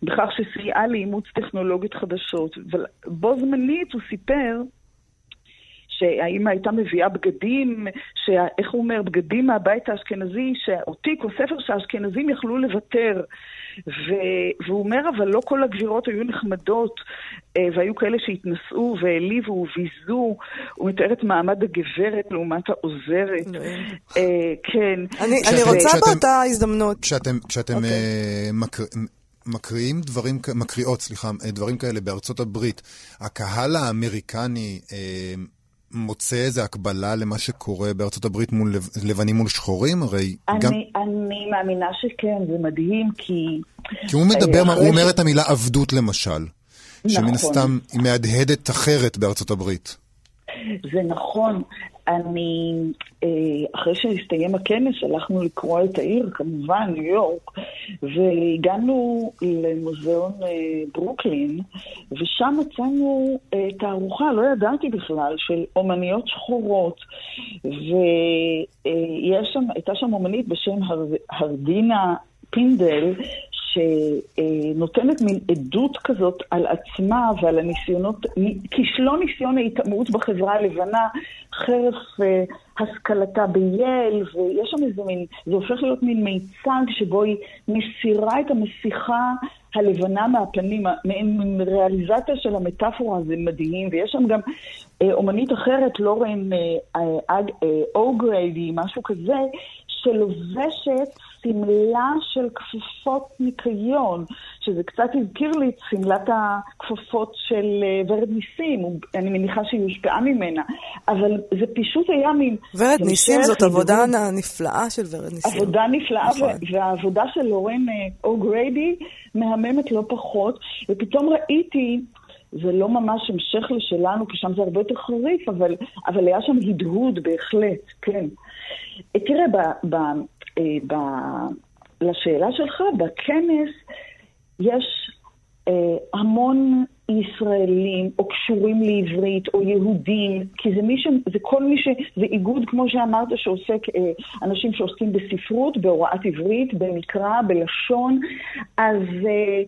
בכך שסייעה לאימוץ טכנולוגיות חדשות. ובו זמנית הוא סיפר שהאימא הייתה מביאה בגדים, איך הוא אומר, בגדים מהבית האשכנזי, או תיק או ספר שהאשכנזים יכלו לוותר. ו- והוא אומר, אבל לא כל הגבירות היו נחמדות, אה, והיו כאלה שהתנשאו והעליבו וביזו. הוא מתאר את מעמד הגברת לעומת העוזרת. אה, כן. אני רוצה באותה הזדמנות. כשאתם אוקיי. אה, מקריאים דברים, מקריאות, סליחה, דברים כאלה בארצות הברית, הקהל האמריקני מוצא איזו הקבלה למה שקורה בארצות הברית מול לבנים מול שחורים? הרי אני, גם... אני מאמינה שכן, זה מדהים, כי... כי הוא מדבר, הוא אומר ש... את המילה עבדות למשל. נכון. שמן הסתם היא מהדהדת אחרת בארצות הברית. זה נכון. אני, אה, אחרי שהסתיים הכנס, הלכנו לקרוא את העיר, כמובן, ניו יורק, והגענו למוזיאון אה, ברוקלין, ושם מצאנו אה, תערוכה, לא ידעתי בכלל, של אומניות שחורות, והייתה שם אומנית בשם הרדינה פינדל, שנותנת מין עדות כזאת על עצמה ועל הניסיונות, כישלון ניסיון ההיטמעות בחברה הלבנה, חרף uh, השכלתה בייל, ויש שם איזה מין, זה הופך להיות מין מיצג שבו היא מסירה את המסיכה הלבנה מהפנים, מעין ריאליזציה של המטאפורה, זה מדהים, ויש שם גם אה, אומנית אחרת, לורן אה, אה, אוגריידי, משהו כזה, שלובשת שמלה של כפפות ניקיון, שזה קצת הזכיר לי את שמלת הכפפות של אה, ורד ניסים, אני מניחה שהיא הושפעה ממנה, אבל זה פשוט היה מין... ורד ניסים זאת עבודה נפלאה של ורד ניסים. עבודה נפלאה, נכון. והעבודה של לורן אוגריידי אה, מהממת לא פחות, ופתאום ראיתי... זה לא ממש המשך לשלנו, כי שם זה הרבה יותר חריף, אבל, אבל היה שם הדהוד בהחלט, כן. תראה, ב, ב, אה, ב, לשאלה שלך, בכנס יש אה, המון ישראלים, או קשורים לעברית, או יהודים, כי זה, מי ש... זה כל מי ש... זה איגוד, כמו שאמרת, שעוסק, אה, אנשים שעוסקים בספרות, בהוראת עברית, במקרא, בלשון, אז אה,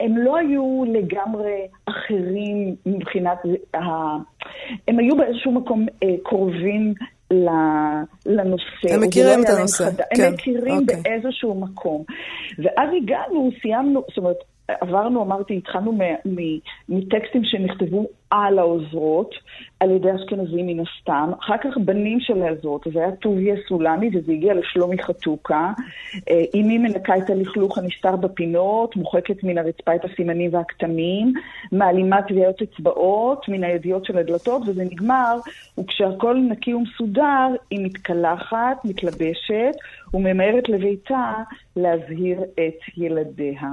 הם לא היו לגמרי אחרים מבחינת... ה... הם היו באיזשהו מקום אה, קרובים לנושא. הם מכירים את הנושא. כן. הם מכירים אוקיי. באיזשהו מקום. ואז הגענו, סיימנו, זאת אומרת, עברנו, אמרתי, התחלנו מטקסטים שנכתבו על העוזרות, על ידי אשכנזים מן הסתם, אחר כך בנים של העוזרות, זה היה טוביה סולמי וזה הגיע לשלומי חתוקה. אה, אמי מנקה את הלכלוך הנסתר בפינות, מוחקת מן הרצפה את הסימנים והכתמים, מעלימה טביעות אצבעות מן הידיעות של הדלתות, וזה נגמר, וכשהכול נקי ומסודר, היא מתקלחת, מתלבשת, וממהרת לביתה להזהיר את ילדיה.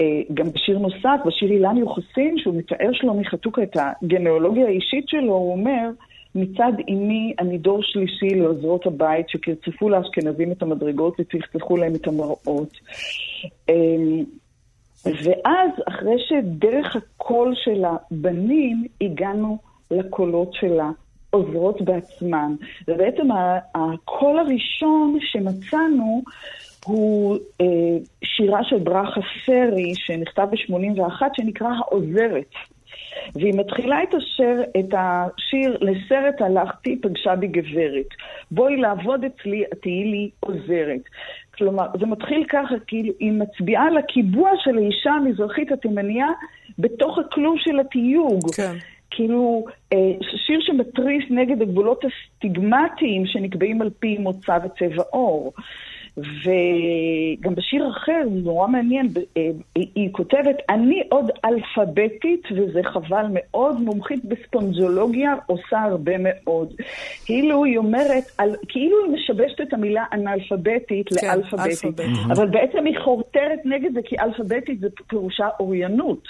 אה, גם בשיר נוסף, בשיר אילן יוחסין, שהוא מתאר שלומי חתוקה את הגנאולוגיה האישית שלו, הוא אומר, מצד אמי אני דור שלישי לעוזרות הבית שקרצפו לאשכנזים את המדרגות וצחצחו להם את המראות. אמ, ואז, אחרי שדרך הקול של הבנים הגענו לקולות של עוזרות בעצמן. ובעצם הקול הראשון שמצאנו הוא אה, שירה של ברכה סרי, שנכתב ב-81, שנקרא העוזרת. והיא מתחילה את השיר, את השיר לסרט הלכתי, פגשה בי גברת. בואי לעבוד אצלי, את תהיי לי עוזרת. כלומר, זה מתחיל ככה, כאילו, היא מצביעה על הקיבוע של האישה המזרחית התימניה בתוך הכלוב של התיוג. כן. כאילו, אה, שיר שמתריס נגד הגבולות הסטיגמטיים שנקבעים על פי מוצא וצבע עור. וגם בשיר אחר, נורא מעניין, אה, היא כותבת, אני עוד אלפביתית, וזה חבל מאוד, מומחית בספונג'ולוגיה, עושה הרבה מאוד. כאילו היא אומרת, על, כאילו היא משבשת את המילה אנאלפביתית כן, לאלפביתית, אבל בעצם היא חורטרת נגד זה, כי אלפביתית זה פירושה אוריינות.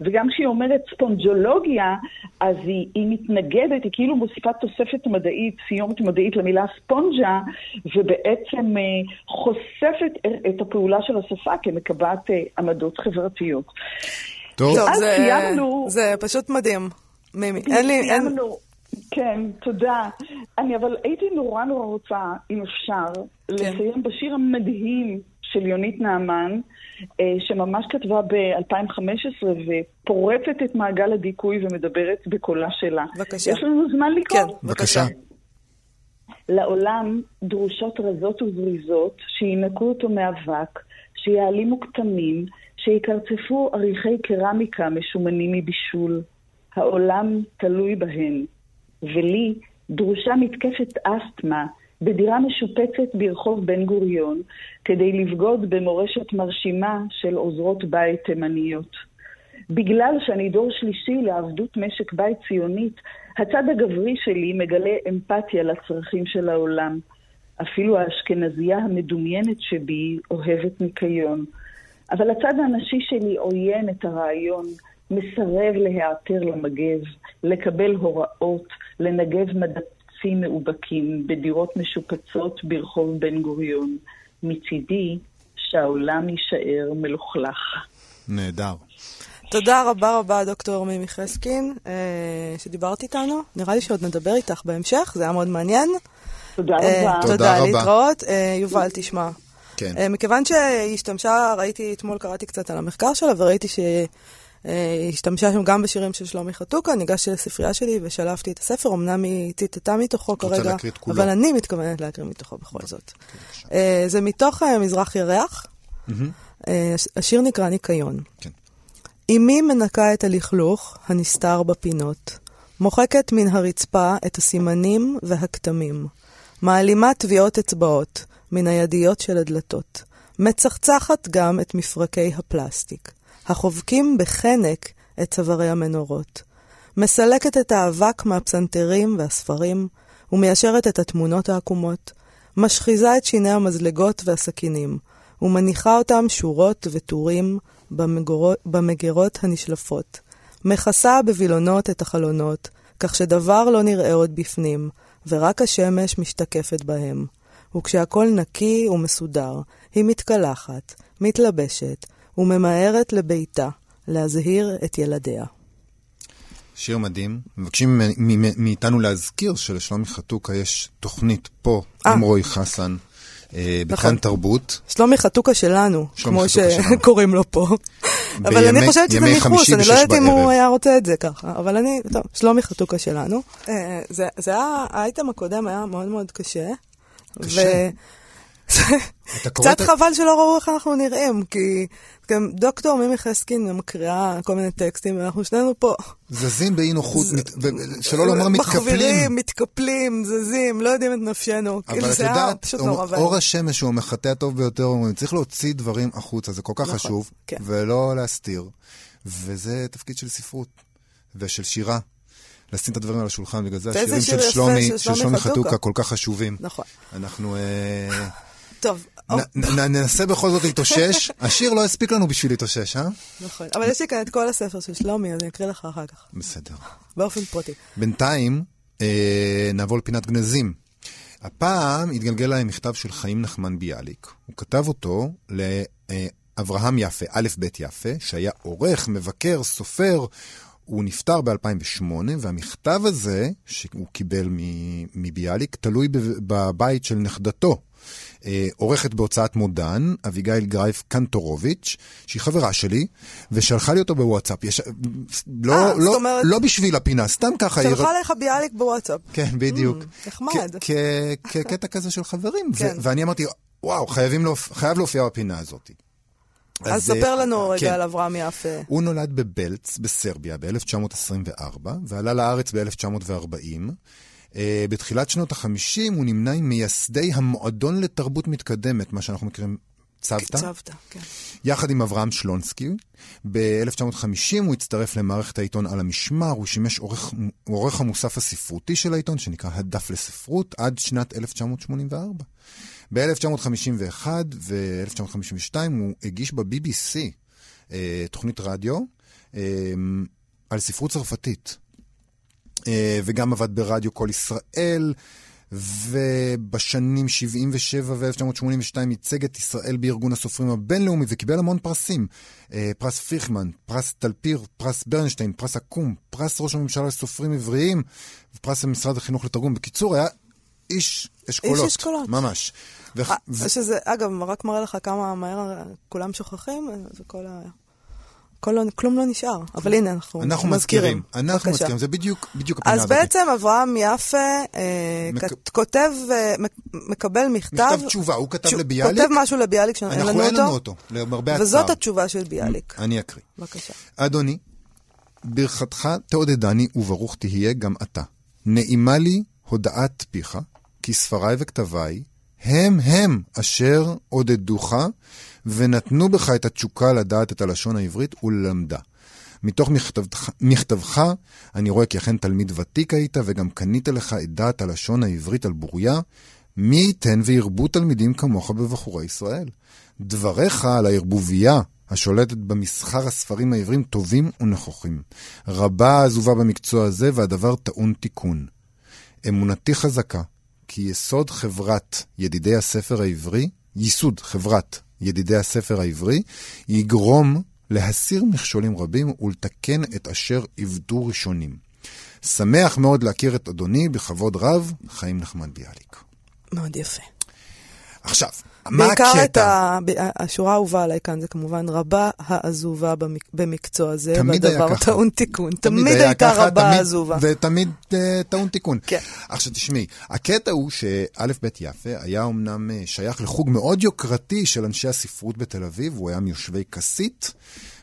וגם כשהיא אומרת ספונג'ולוגיה, אז היא, היא מתנגדת, היא כאילו מוסיפה תוספת מדעית, סיומת מדעית למילה ספונג'ה, ובעצם אה, חושפת את הפעולה של השפה כמקבעת אה, עמדות חברתיות. טוב, טוב זה, סיימנו... זה פשוט מדהים. מימי, אין לי... אין... כן, תודה. אני אבל הייתי נורא נורא רוצה, אם אפשר, כן. לסיים בשיר המדהים של יונית נעמן, אה, שממש כתבה ב-2015 ופורצת את מעגל הדיכוי ומדברת בקולה שלה. בבקשה. יש לנו זמן לקרוא? כן, בבקשה. לעולם דרושות רזות וזריזות שינקו אותו מאבק, שיעלימו כתמים, שיקרצפו אריחי קרמיקה משומנים מבישול. העולם תלוי בהן. ולי דרושה מתקפת אסתמה בדירה משופצת ברחוב בן גוריון, כדי לבגוד במורשת מרשימה של עוזרות בית תימניות. בגלל שאני דור שלישי לעבדות משק בית ציונית, הצד הגברי שלי מגלה אמפתיה לצרכים של העולם. אפילו האשכנזייה המדומיינת שבי אוהבת ניקיון. אבל הצד הנשי שלי עוין את הרעיון, מסרב להיעתר למגב, לקבל הוראות, לנגב מדפים מאובקים בדירות משופצות ברחוב בן גוריון. מצידי, שהעולם יישאר מלוכלך. נהדר. תודה רבה רבה, דוקטור מימי חסקין, אה, שדיברת איתנו. נראה לי שעוד נדבר איתך בהמשך, זה היה מאוד מעניין. תודה אה, רבה. תודה, להתראות. אה, יובל, תשמע. כן. מכיוון שהיא השתמשה, ראיתי, אתמול קראתי קצת על המחקר שלה, וראיתי שהיא השתמשה שם גם בשירים של שלומי חתוקה, ניגשתי לספרייה שלי ושלפתי את הספר, אמנם היא ציטטה מתוכו כרגע, אבל אני מתכוונת להקריא מתוכו בכל זאת. זה מתוך מזרח ירח, השיר נקרא ניקיון. כן. אמי מנקה את הלכלוך הנסתר בפינות, מוחקת מן הרצפה את הסימנים והכתמים, מעלימה טביעות אצבעות מן הידיות של הדלתות, מצחצחת גם את מפרקי הפלסטיק, החובקים בחנק את צווארי המנורות, מסלקת את האבק מהפסנתרים והספרים, ומיישרת את התמונות העקומות, משחיזה את שיני המזלגות והסכינים, ומניחה אותם שורות וטורים במגורות, במגירות הנשלפות. מכסה בווילונות את החלונות, כך שדבר לא נראה עוד בפנים, ורק השמש משתקפת בהם. וכשהכול נקי ומסודר, היא מתקלחת, מתלבשת, וממהרת לביתה, להזהיר את ילדיה. שיר מדהים. מבקשים מאיתנו להזכיר שלשלומי חתוקה יש תוכנית פה 아. אה. עם רועי חסן. אה, בכאן נכון. תרבות. שלומי חתוקה שלנו, כמו שקוראים לו פה. אבל אני חושבת שזה ניחוס, אני לא יודעת אם הוא היה רוצה את זה ככה. אבל אני, טוב, שלומי חתוקה שלנו. אה, זה היה, האייטם הקודם היה מאוד מאוד קשה. קשה. קצת חבל שלא ראו איך אנחנו נראים, כי גם דוקטור מימי חסקין מקריאה כל מיני טקסטים, ואנחנו שנינו פה. זזים באי נוחות, שלא לומר מתקפלים. מחבירים, מתקפלים, זזים, לא יודעים את נפשנו. כאילו היה פשוט נורא ואיום. אור השמש הוא המחטא הטוב ביותר, אומרים, צריך להוציא דברים החוצה, זה כל כך נכון, חשוב, כן. ולא להסתיר. וזה תפקיד של ספרות ושל שירה. לשים את הדברים על השולחן, בגלל זה השירים של שלומי, של שלומי חתוקה כל כך חשובים. נכון. אנחנו... טוב. ננסה בכל זאת להתאושש. השיר לא הספיק לנו בשביל להתאושש, אה? נכון. אבל יש לי כאן את כל הספר של שלומי, אז אני אקריא לך אחר כך. בסדר. באופן פרוטי. בינתיים, אה, נעבור לפינת גנזים. הפעם התגלגל להם מכתב של חיים נחמן ביאליק. הוא כתב אותו לאברהם יפה, א' ב' יפה, שהיה עורך, מבקר, סופר, הוא נפטר ב-2008, והמכתב הזה, שהוא קיבל מביאליק, תלוי בבית של נכדתו, אה, עורכת בהוצאת מודן, אביגיל גרייף קנטורוביץ', שהיא חברה שלי, ושלחה לי אותו בוואטסאפ. יש... לא, 아, אה, לא, אומרת... לא בשביל הפינה, סתם ככה. שלחה היא... לך ביאליק בוואטסאפ. כן, בדיוק. Mm, נחמד. כקטע כזה של חברים. כן. ו- ואני אמרתי, וואו, חייבים להופ... חייב להופיע בפינה הזאת. אז, אז ספר לנו רגע כן. על אברהם יפה. הוא נולד בבלץ, בסרביה, ב-1924, ועלה לארץ ב-1940. Uh, בתחילת שנות ה-50 הוא נמנה עם מייסדי המועדון לתרבות מתקדמת, מה שאנחנו מכירים צוותא. צוותא, כן. יחד עם אברהם שלונסקי. ב-1950 הוא הצטרף למערכת העיתון על המשמר, הוא שימש עורך, עורך המוסף הספרותי של העיתון, שנקרא הדף לספרות, עד שנת 1984. ב-1951 ו-1952 הוא הגיש ב-BBC אה, תוכנית רדיו uh, על ספרות צרפתית. אה, וגם עבד ברדיו כל ישראל, ובשנים 77 ו-1982 ייצג את ישראל בארגון הסופרים הבינלאומי וקיבל המון פרסים. אה, פרס פיכמן, פרס תלפיר, פרס ברנשטיין, פרס אקום, פרס ראש הממשלה לסופרים עבריים, ופרס משרד החינוך לתרגום. בקיצור, היה איש אשכולות. איש אשכולות. ממש. ו- ו- שזה, אגב, רק מראה לך כמה מהר כולם שוכחים, זה כל ה... לא, כלום לא נשאר, אבל הנה, אנחנו, אנחנו מזכירים. אנחנו מזכירים, זה בדיוק, בדיוק הפינה הזאת. אז בעצם אברהם יפה אה, מק... כותב, אה, מקבל מכתב. מכתב תשובה, הוא כתב לביאליק. כותב משהו לביאליק שאין לנו אותו. אנחנו אין לנו אותו, למרבה הצער. וזאת התשובה של ביאליק. אני אקריא. בבקשה. אדוני, ברכתך תעודדני וברוך תהיה גם אתה. נעימה לי הודעת פיך, כי ספריי וכתביי הם הם אשר עודדוך ונתנו בך את התשוקה לדעת את הלשון העברית וללמדה. מתוך מכתבך, מכתבך אני רואה כי אכן תלמיד ותיק היית, וגם קנית לך את דעת הלשון העברית על בוריה. מי ייתן וירבו תלמידים כמוך בבחורי ישראל? דבריך על הערבוביה השולטת במסחר הספרים העברים טובים ונכוחים. רבה העזובה במקצוע הזה, והדבר טעון תיקון. אמונתי חזקה, כי יסוד חברת ידידי הספר העברי, ייסוד חברת ידידי הספר העברי, יגרום להסיר מכשולים רבים ולתקן את אשר עבדו ראשונים. שמח מאוד להכיר את אדוני, בכבוד רב, חיים נחמן ביאליק. מאוד יפה. עכשיו? בעיקר את ה... השורה האהובה עליי כאן זה כמובן רבה העזובה במק... במקצוע הזה, תמיד ככה. טעון תיקון. תמיד, תמיד הייתה ככה, רבה תמיד, העזובה. ותמיד uh, טעון תיקון. כן. עכשיו תשמעי, הקטע הוא שא' ב' יפה היה אמנם uh, שייך לחוג מאוד יוקרתי של אנשי הספרות בתל אביב, הוא היה מיושבי כסית.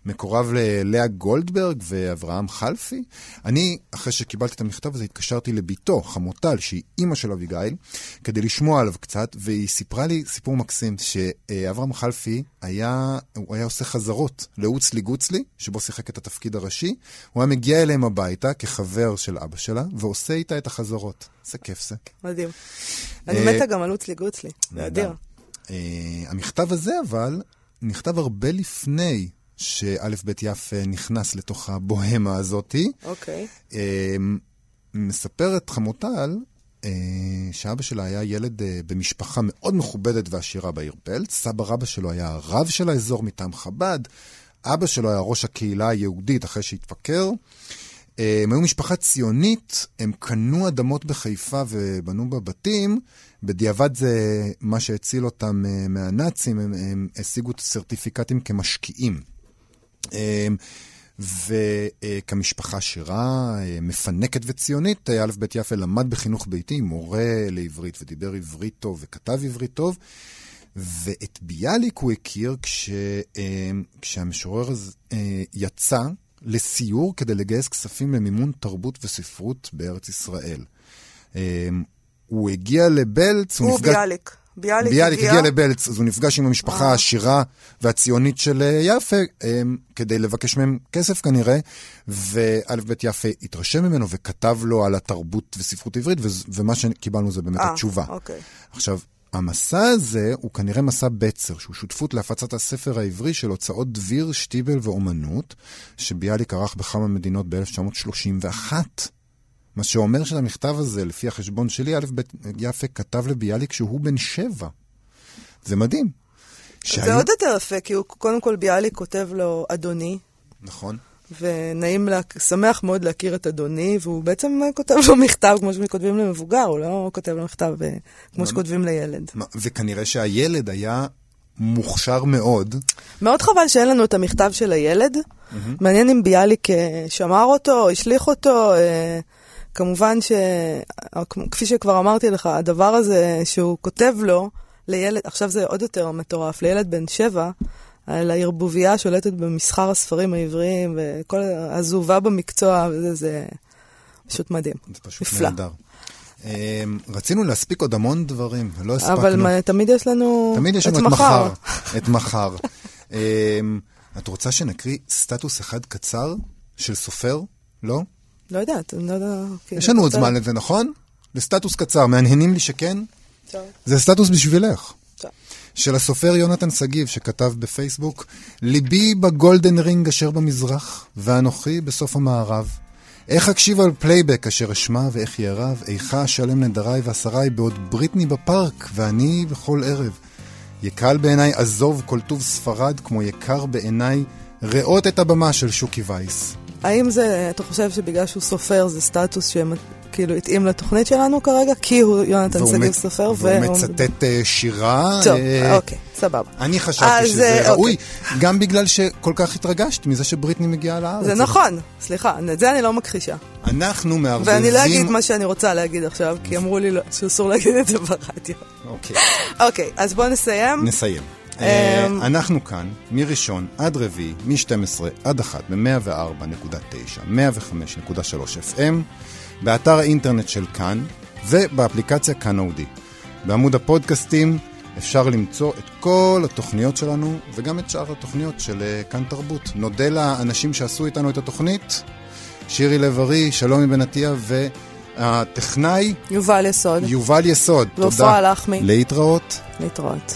מקורב ללאה גולדברג ואברהם חלפי. אני, אחרי שקיבלתי את המכתב הזה, התקשרתי לביתו, חמוטל, שהיא אימא של אביגיל, כדי לשמוע עליו קצת, והיא סיפרה לי סיפור מקסים, שאברהם חלפי היה, הוא היה עושה חזרות לאוצלי גוצלי, שבו שיחק את התפקיד הראשי. הוא היה מגיע אליהם הביתה כחבר של אבא שלה, ועושה איתה את החזרות. איזה כיף זה. מדהים. אני אה, מתה גם על אוצלי גוצלי, זה אדיר. אה, המכתב הזה, אבל, נכתב הרבה לפני שא' ב' יפה נכנס לתוך הבוהמה הזאתי. אוקיי. Okay. אמ, מספרת חמוטל אה, שאבא שלה היה ילד אה, במשפחה מאוד מכובדת ועשירה בעיר פלץ. סבא רבא שלו היה הרב של האזור מטעם חב"ד. אבא שלו היה ראש הקהילה היהודית אחרי שהתפקר. אה, הם היו משפחה ציונית, הם קנו אדמות בחיפה ובנו בה בתים. בדיעבד זה מה שהציל אותם מהנאצים, הם, הם השיגו סרטיפיקטים כמשקיעים. אמ, וכמשפחה שירה, אה, מפנקת וציונית, א' ב' יפה למד בחינוך ביתי, מורה לעברית ודיבר עברית טוב וכתב עברית טוב. ואת ביאליק הוא הכיר כש, אמ, כשהמשורר הזה אה, יצא לסיור כדי לגייס כספים למימון תרבות וספרות בארץ ישראל. אמ, הוא הגיע לבלץ, הוא, הוא נפגש... ביאליק. ביאליק, ביאליק הגיע... הגיע לבלץ, אז הוא נפגש עם המשפחה העשירה והציונית של אה, יפה, הם, כדי לבקש מהם כסף כנראה, וא' ב' יפה התרשם ממנו וכתב לו על התרבות וספרות עברית, ומה שקיבלנו זה באמת 아, אה, התשובה. אוקיי. עכשיו, המסע הזה הוא כנראה מסע בצר, שהוא שותפות להפצת הספר העברי של הוצאות דביר, שטיבל ואומנות, שביאליק ערך בכמה מדינות ב-1931. מה שאומר שהמכתב הזה, לפי החשבון שלי, א' ב' יפה כתב לביאליק שהוא בן שבע. זה מדהים. שהיו... זה עוד יותר יפה, כי הוא קודם כל ביאליק כותב לו אדוני. נכון. ונעים, לה, שמח מאוד להכיר את אדוני, והוא בעצם כותב לו מכתב כמו שכותבים למבוגר, הוא לא כותב לו מכתב אה, כמו שכותבים לילד. מה, וכנראה שהילד היה מוכשר מאוד. מאוד חבל שאין לנו את המכתב של הילד. Mm-hmm. מעניין אם ביאליק אה, שמר אותו, השליך אותו. כמובן שכפי שכבר אמרתי לך, הדבר הזה שהוא כותב לו לילד, עכשיו זה עוד יותר מטורף, לילד בן שבע, על הערבוביה השולטת במסחר הספרים העבריים וכל העזובה במקצוע, וזה זה פשוט מדהים. זה פשוט נפלא. נהדר. אמ, רצינו להספיק עוד המון דברים, ולא הספקנו. אבל מה, תמיד יש לנו תמיד יש לנו את מחר. את מחר. אמ, את רוצה שנקריא סטטוס אחד קצר של סופר? לא? לא יודעת, אני לא יודעת. אוקיי, יש לנו עוד זמן לזה, נכון? לסטטוס קצר. מהנהנים לי שכן? זה סטטוס בשבילך. של הסופר יונתן שגיב, שכתב בפייסבוק, ליבי ב Golden Ring אשר במזרח, ואנוכי בסוף המערב. איך אקשיב על פלייבק אשר אשמע ואיך יערב, איכה אשלם נדריי ואסריי בעוד בריטני בפארק, ואני בכל ערב. יקל בעיניי עזוב כל טוב ספרד, כמו יקר בעיניי ראות את הבמה של שוקי וייס. האם זה, אתה חושב שבגלל שהוא סופר זה סטטוס שכאילו התאים לתוכנית שלנו כרגע? כי הוא יונתן שגיב סופר. והוא מצטט uh, שירה. טוב, uh, אוקיי, סבבה. אני חשבתי שזה ראוי, אוקיי. גם בגלל שכל כך התרגשת מזה שבריטני מגיעה לארץ. זה נכון, סליחה, את זה אני לא מכחישה. אנחנו מערבבים... ואני לא אגיד מה שאני רוצה להגיד עכשיו, כי אמרו לי לא, שאסור להגיד את זה ברדיו. אוקיי. אוקיי, אז בואו נסיים. נסיים. אה, אמ, אנחנו כאן, מראשון עד רביעי, מ-12 עד 1, ב-104.9, 105.3 FM, באתר האינטרנט של כאן ובאפליקציה כאן אודי. בעמוד הפודקאסטים אפשר למצוא את כל התוכניות שלנו וגם את שאר התוכניות של אה, כאן תרבות. נודה לאנשים שעשו איתנו את התוכנית, שירי לב-ארי, שלומי בן עטיה והטכנאי... יובל יסוד. יובל יסוד, תודה. ועפרה לחמי. להתראות. להתראות.